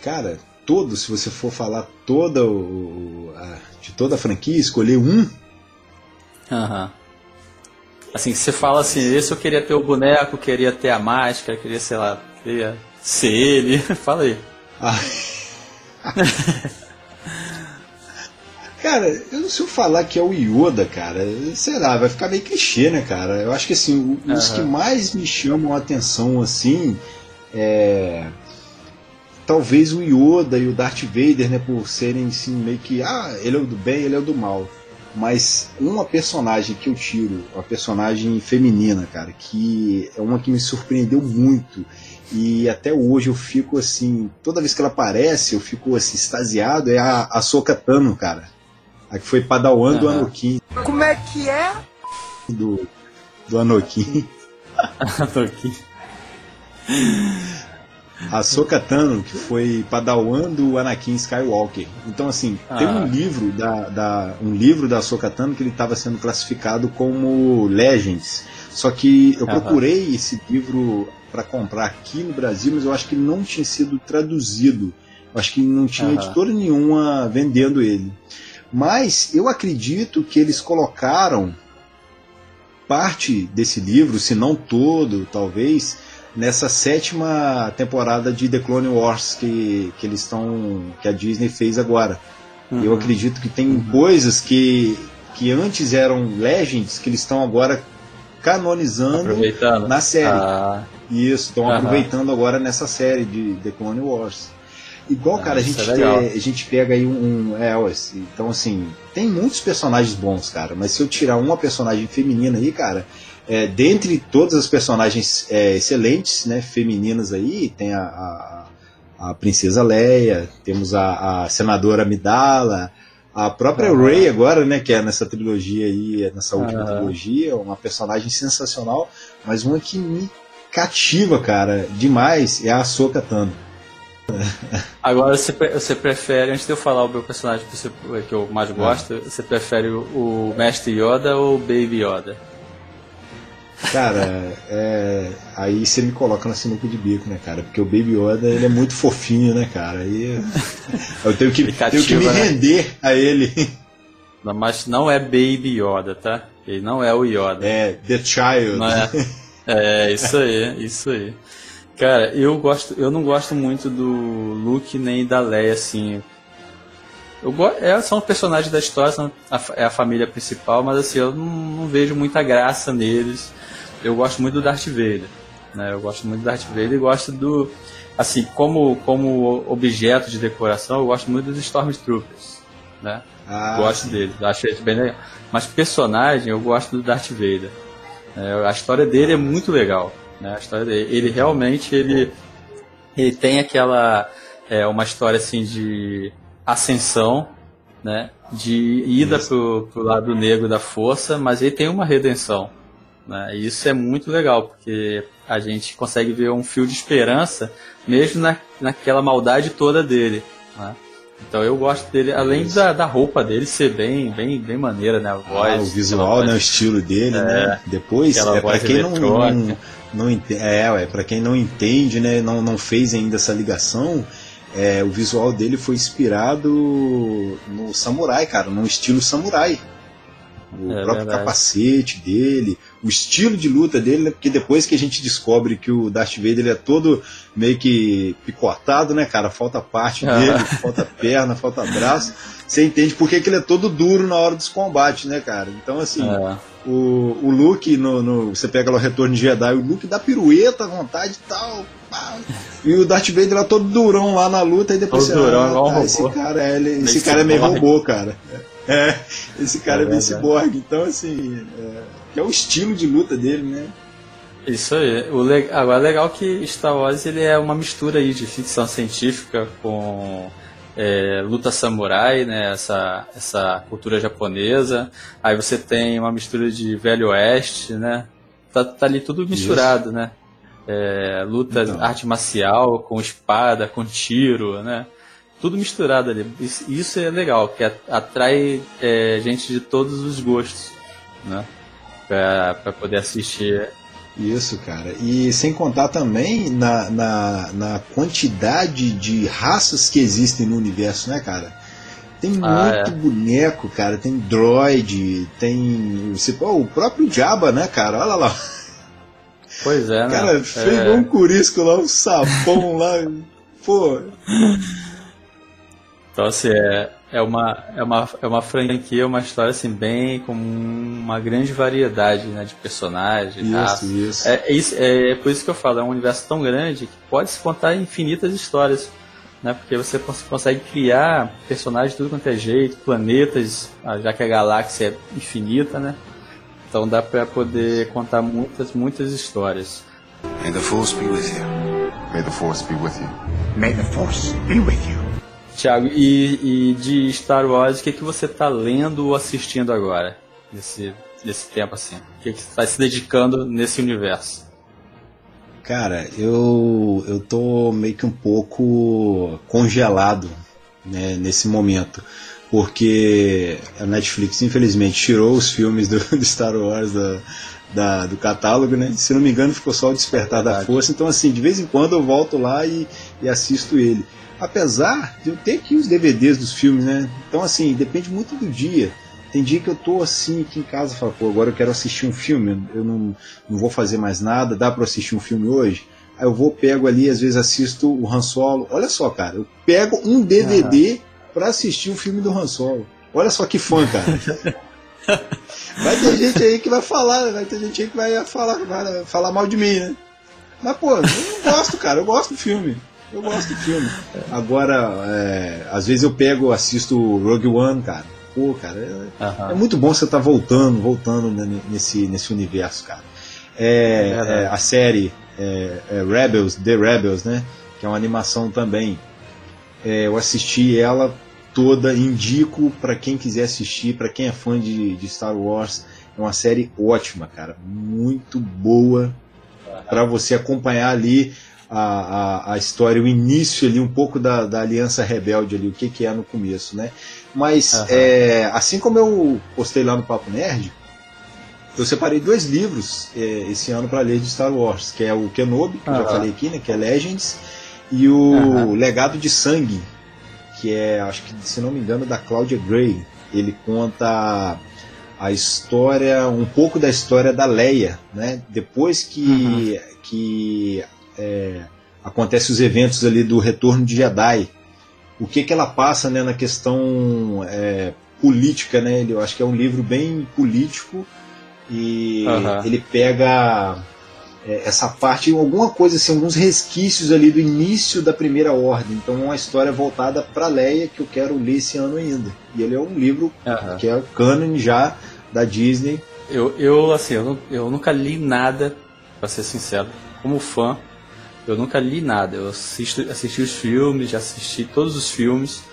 A: Cara, todo, se você for falar toda o, a- de toda a franquia, escolher um,
C: Aham. Assim, você fala assim, esse eu queria ter o boneco, queria ter a máscara, queria, sei lá, queria ser ele. fala aí.
A: Ah. Cara, eu não sei eu falar que é o Yoda, cara. Sei lá, vai ficar meio clichê, né, cara? Eu acho que assim, os
C: Aham.
A: que mais me chamam a atenção, assim, é. Talvez o Yoda e o Darth Vader, né, por serem assim, meio que. Ah, ele é o do bem, ele é o do mal. Mas uma personagem que eu tiro, uma personagem feminina, cara, que é uma que me surpreendeu muito. E até hoje eu fico assim, toda vez que ela aparece, eu fico assim, extasiado, é a, a Ahsoka Tano, cara. A que foi Padawan do
C: Aham.
A: Anakin.
H: Como é que é?
A: Do, do Anakin.
C: Tô aqui.
A: A Ahsoka Tano, que foi Padawan do Anakin Skywalker. Então, assim, tem
C: Ah.
A: um livro da, da, um livro da Ahsoka Tano que ele estava sendo classificado como Legends. Só que eu
C: Aham.
A: procurei esse livro para comprar aqui no Brasil, mas eu acho que não tinha sido traduzido. Eu acho que não tinha
C: Aham.
A: editora nenhuma vendendo ele. Mas eu acredito que eles colocaram parte desse livro, se não todo, talvez, nessa sétima temporada de The Clone Wars que, que eles estão que a Disney fez agora. Eu
C: Uhum.
A: acredito que tem coisas que que antes eram legends que eles estão agora canonizando na série.
C: Ah,
A: Isso, estão
C: Aham.
A: aproveitando agora nessa série de The Clone Wars. Igual,
C: Ah,
A: cara, a gente,
C: é
A: a gente pega aí um. um- é, então, assim, tem muitos personagens bons, cara, mas se eu tirar uma personagem feminina aí, cara, é, dentre todas as personagens é, excelentes, né, femininas aí, tem a, a, a Princesa Leia, temos a, a Senadora Amidala, a própria
C: Aham.
A: Rey agora, né, que é nessa trilogia aí, nessa última
C: Aham.
A: trilogia, uma personagem sensacional, mas uma que me cativa, cara, demais é a Ahsoka Tano.
C: Agora você, você prefere, antes de eu falar o meu personagem que, você- que eu mais gosto, você prefere o, o Mestre Yoda ou o Baby Yoda?
A: Cara, é, aí você me coloca na sinuca de bico, né, cara? Porque o Baby Yoda, ele é muito fofinho, né, cara? Aí eu tenho que, tenho que me
C: né?
A: render a ele.
C: Não, Mas não é Baby Yoda, tá? Ele não é o Yoda.
A: É, The Child.
C: É? É, isso aí, isso aí. Cara, eu gosto, eu não gosto muito do Luke nem da Leia, assim. Eu é, são personagens da história, são a, é a família principal, mas assim, eu não, não vejo muita graça neles. Eu gosto muito do Darth Vader, né? Eu gosto muito do Darth Vader e gosto do, assim, como como objeto de decoração, eu gosto muito dos Stormtroopers, né?
A: Ah,
C: gosto dele, acho ele bem legal. Mas personagem, eu gosto do Darth Vader. É, a história dele é muito legal. né? A história dele. Ele realmente ele, ele tem aquela é, uma história assim de ascensão, né? De ida pro, pro lado negro da força, mas ele tem uma redenção. Né? E isso é muito legal, porque a gente consegue ver um fio de esperança, mesmo na, naquela maldade toda dele. Né? Então eu gosto dele, além da, da roupa dele ser bem, bem, bem maneira, né? A voz,
A: ah, o visual, né? O estilo dele, é, né? Depois, é, para quem não, não, não entende, é, para quem não entende, né? Não, não fez ainda essa ligação, é, o visual dele foi inspirado no samurai, cara, no estilo samurai. O é, próprio verdade. capacete dele, o estilo de luta dele, né? Porque depois que a gente descobre que o Darth Vader ele é todo meio que picotado, né, cara? Falta parte dele, falta perna, falta braço. Você entende por que, que ele é todo duro na hora dos combates, né, cara? Então, assim, é. o, o Luke, no, no, você pega lá o Retorno de Jedi, o Luke dá pirueta à vontade e tal. Pá. E o Darth Vader lá todo durão lá na luta, e depois
C: todo você durão, ah,
A: esse cara, é, ele, esse cara é meio robô, cara. É, esse cara é, é meio cyborg. Então, assim, é, é o estilo de luta dele, né?
C: Isso aí. O le... Agora, legal que Star Wars ele é uma mistura aí de ficção científica com é, luta samurai, né? Essa, essa cultura japonesa. Aí você tem uma mistura de Velho Oeste, né? Tá, tá ali tudo misturado, Isso. né? É, luta, então. arte marcial, com espada, com tiro, né? Tudo misturado ali. Isso, é legal, que atrai é, gente de todos os gostos, né? Pra, pra poder assistir.
A: Isso, cara. E sem contar também na, na, na quantidade de raças que existem no universo, né, cara? Tem ah, muito é. boneco, cara. Tem droid, tem. Você, pô, o próprio Jabba, né, cara? Olha lá.
C: Pois é,
A: né? Cara, fez é... um curisco lá, um sapão lá. Pô.
C: Então, assim, é, é, uma, é, uma, é uma franquia, uma história, assim, bem com uma grande variedade, né, de personagens,
A: isso, raça. Isso.
C: É, é, isso, é, é por isso que eu falo, é um universo tão grande que pode se contar infinitas histórias, né, porque você consegue criar personagens de tudo quanto é jeito, planetas, ah, já que a galáxia é infinita, né, então dá para poder contar muitas, muitas histórias.
E: May the Force be with you.
G: May the Force be with you. May the Force be with you.
C: Tiago, e, e, de Star Wars, o que, que você está lendo ou assistindo agora? Nesse, nesse tempo assim? O que, que você está se dedicando nesse universo?
A: Cara, eu, eu tô meio que um pouco congelado né, nesse momento. Porque a Netflix, infelizmente, tirou os filmes do, do Star Wars da, da, do catálogo, né? Se não me engano, ficou só o Despertar da Força. Então, assim, de vez em quando eu volto lá e, e assisto ele. Apesar de eu ter aqui os DVDs dos filmes, né? Então, assim, depende muito do dia. Tem dia que eu tô assim aqui em casa e falo, pô, agora eu quero assistir um filme, eu não, não vou fazer mais nada, dá para assistir um filme hoje? Aí eu vou, pego ali, às vezes assisto o Han Solo. Olha só, cara, eu pego um DVD uhum. para assistir o um filme do Han Solo. Olha só que fã, cara. vai ter gente aí que vai falar, vai ter gente aí que vai falar, vai falar mal de mim, né? Mas, pô, eu não gosto, cara, eu gosto do filme. Eu gosto do filme. Agora, é, às vezes eu pego, assisto Rogue One, cara. Pô, cara, é, uhum. é muito bom você estar tá voltando, voltando nesse, nesse universo, cara. É, é a série é, é Rebels, The Rebels, né? Que é uma animação também. eu assisti ela toda, indico para quem quiser assistir, para quem é fã de, de Star Wars. É uma série ótima, cara. Muito boa para você acompanhar ali a, a, a, história, o início ali, um pouco da, da Aliança Rebelde ali, o que, que é no começo, né? Mas, uhum. é, assim como eu postei lá no Papo Nerd, eu separei dois livros é, esse ano para ler de Star Wars, que é o Kenobi, que uhum. eu já falei aqui, né, que é Legends, e o uhum. Legado de Sangue, que é, acho que, se não me engano, da Claudia Gray. Ele conta a história, um pouco da história da Leia, né? Depois que, uhum. que é, acontece os eventos ali do retorno de Jedi, o que que ela passa né, na questão é, política, né? Eu acho que é um livro bem político e uhum. ele pega é, essa parte, alguma coisa assim, alguns resquícios ali do início da Primeira Ordem. Então é uma história voltada para Leia que eu quero ler esse ano ainda. E ele é um livro uhum. que é canon já da Disney.
C: Eu, eu assim, eu, eu nunca li nada Pra ser sincero, como fã, eu nunca li nada. Eu assisto, assisti os filmes, já assisti todos os filmes,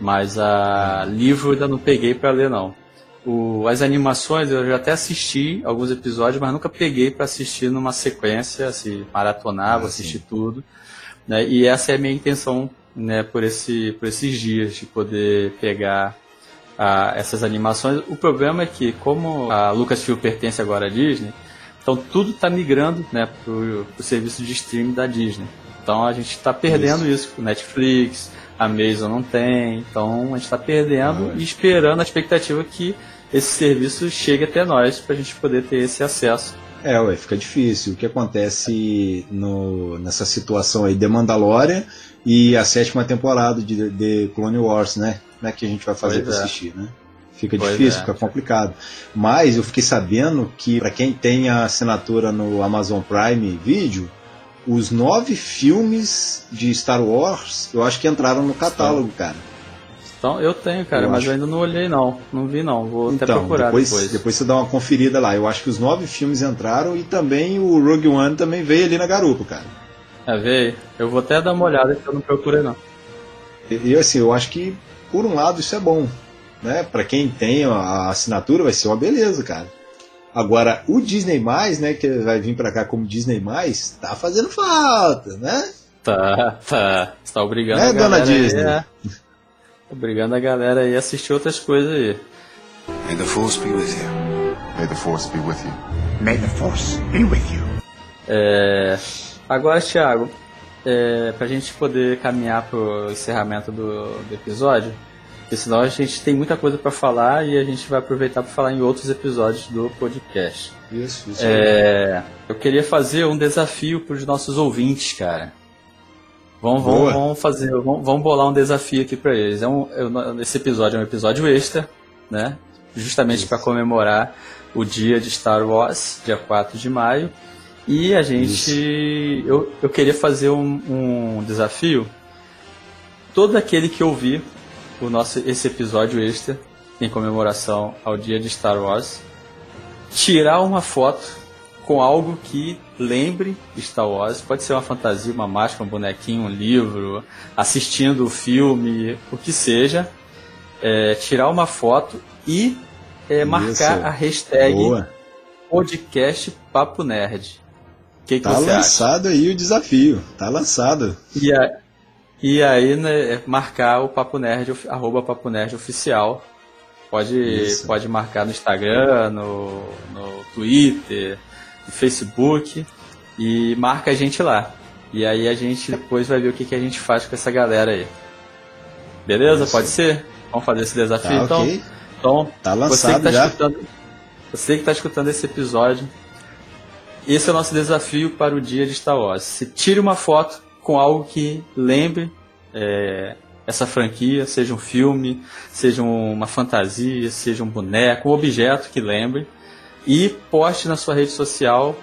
C: mas a livro eu ainda não peguei para ler não. O, as animações eu já até assisti alguns episódios, mas nunca peguei para assistir numa sequência, assim, maratonar,
A: Ah,
C: vou assistir tudo. Né? E essa é a minha intenção né, por, esse, por esses dias, de poder pegar ah, essas animações. O problema é que, como a Lucasfilm pertence agora à Disney, então tudo está migrando né, para o serviço de streaming da Disney. Então a gente está perdendo isso. O Netflix, a Amazon não tem. Então a gente está perdendo e esperando a expectativa que esse serviço chegue até nós para a gente poder ter esse acesso.
A: É, ué, fica difícil. O que acontece no, nessa situação aí de Mandalorian e a sétima temporada de, de Clone Wars, né? Como é que a gente vai fazer para
C: é.
A: assistir, né? Fica
C: Pois
A: difícil,
C: é.
A: fica complicado. Mas eu fiquei sabendo que para quem tem a assinatura no Amazon Prime Video, os nove filmes de Star Wars, eu acho que entraram no catálogo, cara.
C: Então eu tenho, cara,
A: Eu
C: mas
A: acho.
C: eu ainda não olhei não. Não vi não. Vou até
A: Então,
C: procurar
A: depois,
C: depois.
A: depois você dá uma conferida lá. Eu acho que os nove filmes entraram e também o Rogue One também veio ali na garupa, cara.
C: É, veio. Eu vou até dar uma olhada que eu não procurei não.
A: E e, assim, eu acho que por um lado isso é bom, né? Para quem tem a assinatura vai ser uma beleza, cara. Agora o Disney né, que vai vir para cá como Disney tá fazendo falta, né?
C: Tá, tá. Você tá obrigando
A: Né,
C: a galera
A: dona Disney?
C: aí a... Obrigando a galera aí a assistir outras coisas aí.
E: May the Force be with you.
G: May the Force be with you. May the Force be with you.
C: É... Agora, Thiago, é... pra gente poder caminhar pro encerramento do, do episódio, porque senão a gente tem muita coisa pra falar e a gente vai aproveitar para falar em outros episódios do podcast.
A: Isso, isso.
C: É, eu queria fazer um desafio para os nossos ouvintes, cara. Vamos, vamos, vamos fazer, vamos, vamos bolar um desafio aqui para eles. É um, é- esse episódio é um episódio extra, né? Justamente para comemorar o dia de Star Wars, dia 4 de maio. E a gente. Eu, eu queria fazer um, um desafio. Todo aquele que ouvir o nosso, esse episódio extra, em comemoração ao dia de Star Wars, tirar uma foto com algo que lembre Star Wars. Pode ser uma fantasia, uma máscara, um bonequinho, um livro, assistindo o filme, o que seja. É, tirar uma foto e é, marcar a hashtag
A: Boa.
C: podcast Papo Nerd. Que, que
A: Tá
C: você acha?
A: lançado aí o desafio. Tá lançado.
C: E, a- e aí, né, é marcar o Papo Nerd, arroba Papo Nerd Oficial. Pode,
A: Isso.
C: pode marcar no Instagram, no, no Twitter, no Facebook e marca a gente lá. E aí a gente depois vai ver o que, que a gente faz com essa galera aí. Beleza?
A: Isso.
C: Pode ser? Vamos fazer esse desafio
A: Tá
C: então?
A: ok.
C: Então,
A: Tá
C: você que
A: lançado
C: tá
A: já.
C: escutando, você que está escutando esse episódio, esse é o nosso desafio para o dia de Star Wars. Se tire uma foto com algo que lembre é, essa franquia, seja um filme, seja uma fantasia, seja um boneco, um objeto que lembre, e poste na sua rede social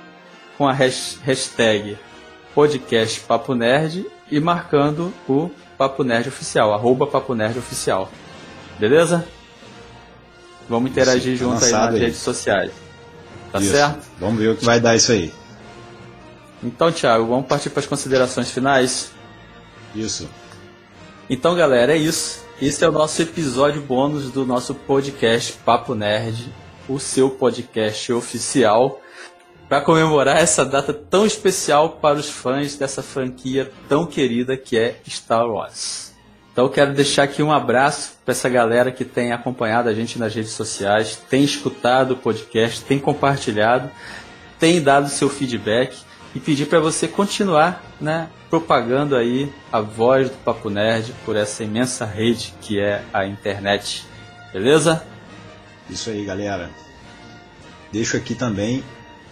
C: com a hash- hashtag podcast Papo Nerd e marcando o Papo Nerd Oficial, arroba Papo Nerd Oficial. Beleza? Vamos interagir
A: Isso, tá
C: junto aí nas
A: aí.
C: redes sociais. Tá
A: Isso.
C: certo?
A: Vamos ver o que vai dar isso aí.
C: Então, Thiago, vamos partir para as considerações finais.
A: Isso.
C: Então, galera, é isso. Esse é o nosso episódio bônus do nosso podcast Papo Nerd, o seu podcast oficial, para comemorar essa data tão especial para os fãs dessa franquia tão querida que é Star Wars. Então, eu quero deixar aqui um abraço para essa galera que tem acompanhado a gente nas redes sociais, tem escutado o podcast, tem compartilhado, tem dado seu feedback e pedir para você continuar, né, propagando aí a voz do Papo Nerd por essa imensa rede que é a internet. Beleza?
A: Isso aí, galera. Deixo aqui também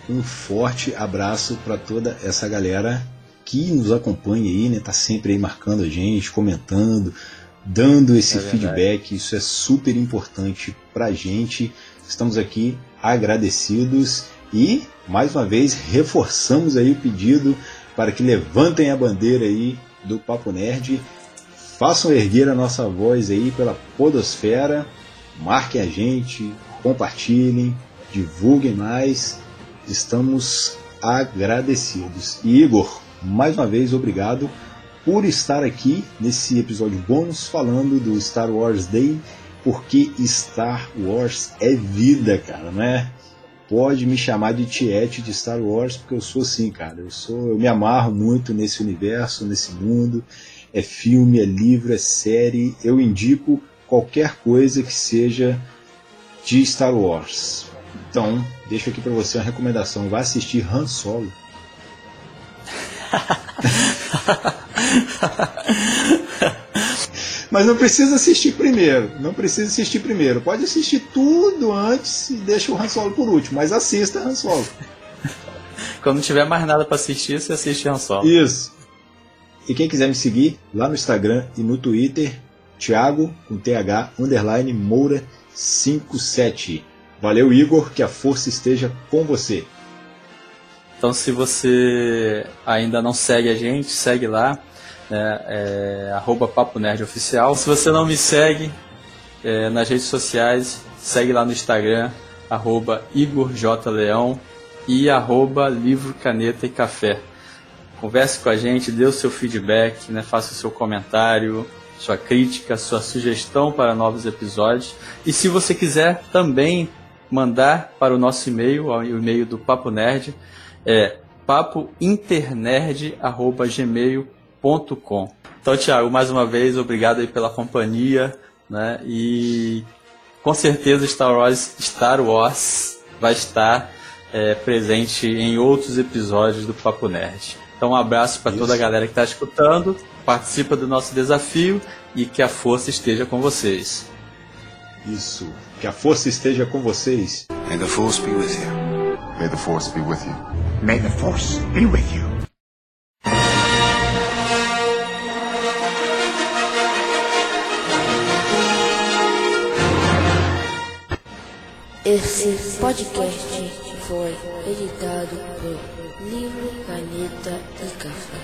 A: um forte abraço para toda essa galera que nos acompanha aí, né? Tá sempre aí marcando a gente, comentando, dando esse
C: É
A: feedback. Isso é super importante pra gente. Estamos aqui agradecidos e mais uma vez reforçamos aí o pedido para que levantem a bandeira aí do Papo Nerd, façam erguer a nossa voz aí pela podosfera, marquem a gente, compartilhem, divulguem mais. Estamos agradecidos. E Igor, mais uma vez, obrigado por estar aqui nesse episódio bônus falando do Star Wars Day, porque Star Wars é vida, cara, não é? Pode me chamar de tiete de Star Wars, porque eu sou assim, cara. Eu sou, eu me amarro muito nesse universo, nesse mundo. É filme, é livro, é série. Eu indico qualquer coisa que seja de Star Wars. Então, deixo aqui para você uma recomendação. Vá assistir Han Solo. Mas não precisa assistir primeiro. Não precisa assistir primeiro. Pode assistir tudo antes e deixa o Han Solo por último. Mas assista Han Solo.
C: Quando não tiver mais nada para assistir, você assiste Han Solo.
A: Isso. E quem quiser me seguir lá no Instagram e no Twitter, Thiago com TH underline Moura 57. Valeu, Igor, que a força esteja com você.
C: Então, se você ainda não segue a gente, segue lá, né, é, arroba Papo Nerd Oficial. Se você não me segue é, nas redes sociais, segue lá no Instagram, arroba Igor J. Leão e arroba Livro, Caneta e Café. Converse com a gente, dê o seu feedback, né, faça o seu comentário, sua crítica, sua sugestão para novos episódios. E se você quiser também mandar para o nosso e-mail, o e-mail do Papo Nerd, é papointernerd.gmail.com. Então, Thiago, mais uma vez, obrigado aí pela companhia, né? E com certeza Star Wars, Star Wars vai estar é, presente em outros episódios do Papo Nerd. Então, um abraço para toda a galera que está escutando, participa do nosso desafio e que a força esteja com vocês.
A: Isso. Que a força esteja com vocês.
E: May the Force be with you.
G: May the Force be with you. May the Force be with you.
H: Esse podcast foi editado por Livro, Caneta e Café.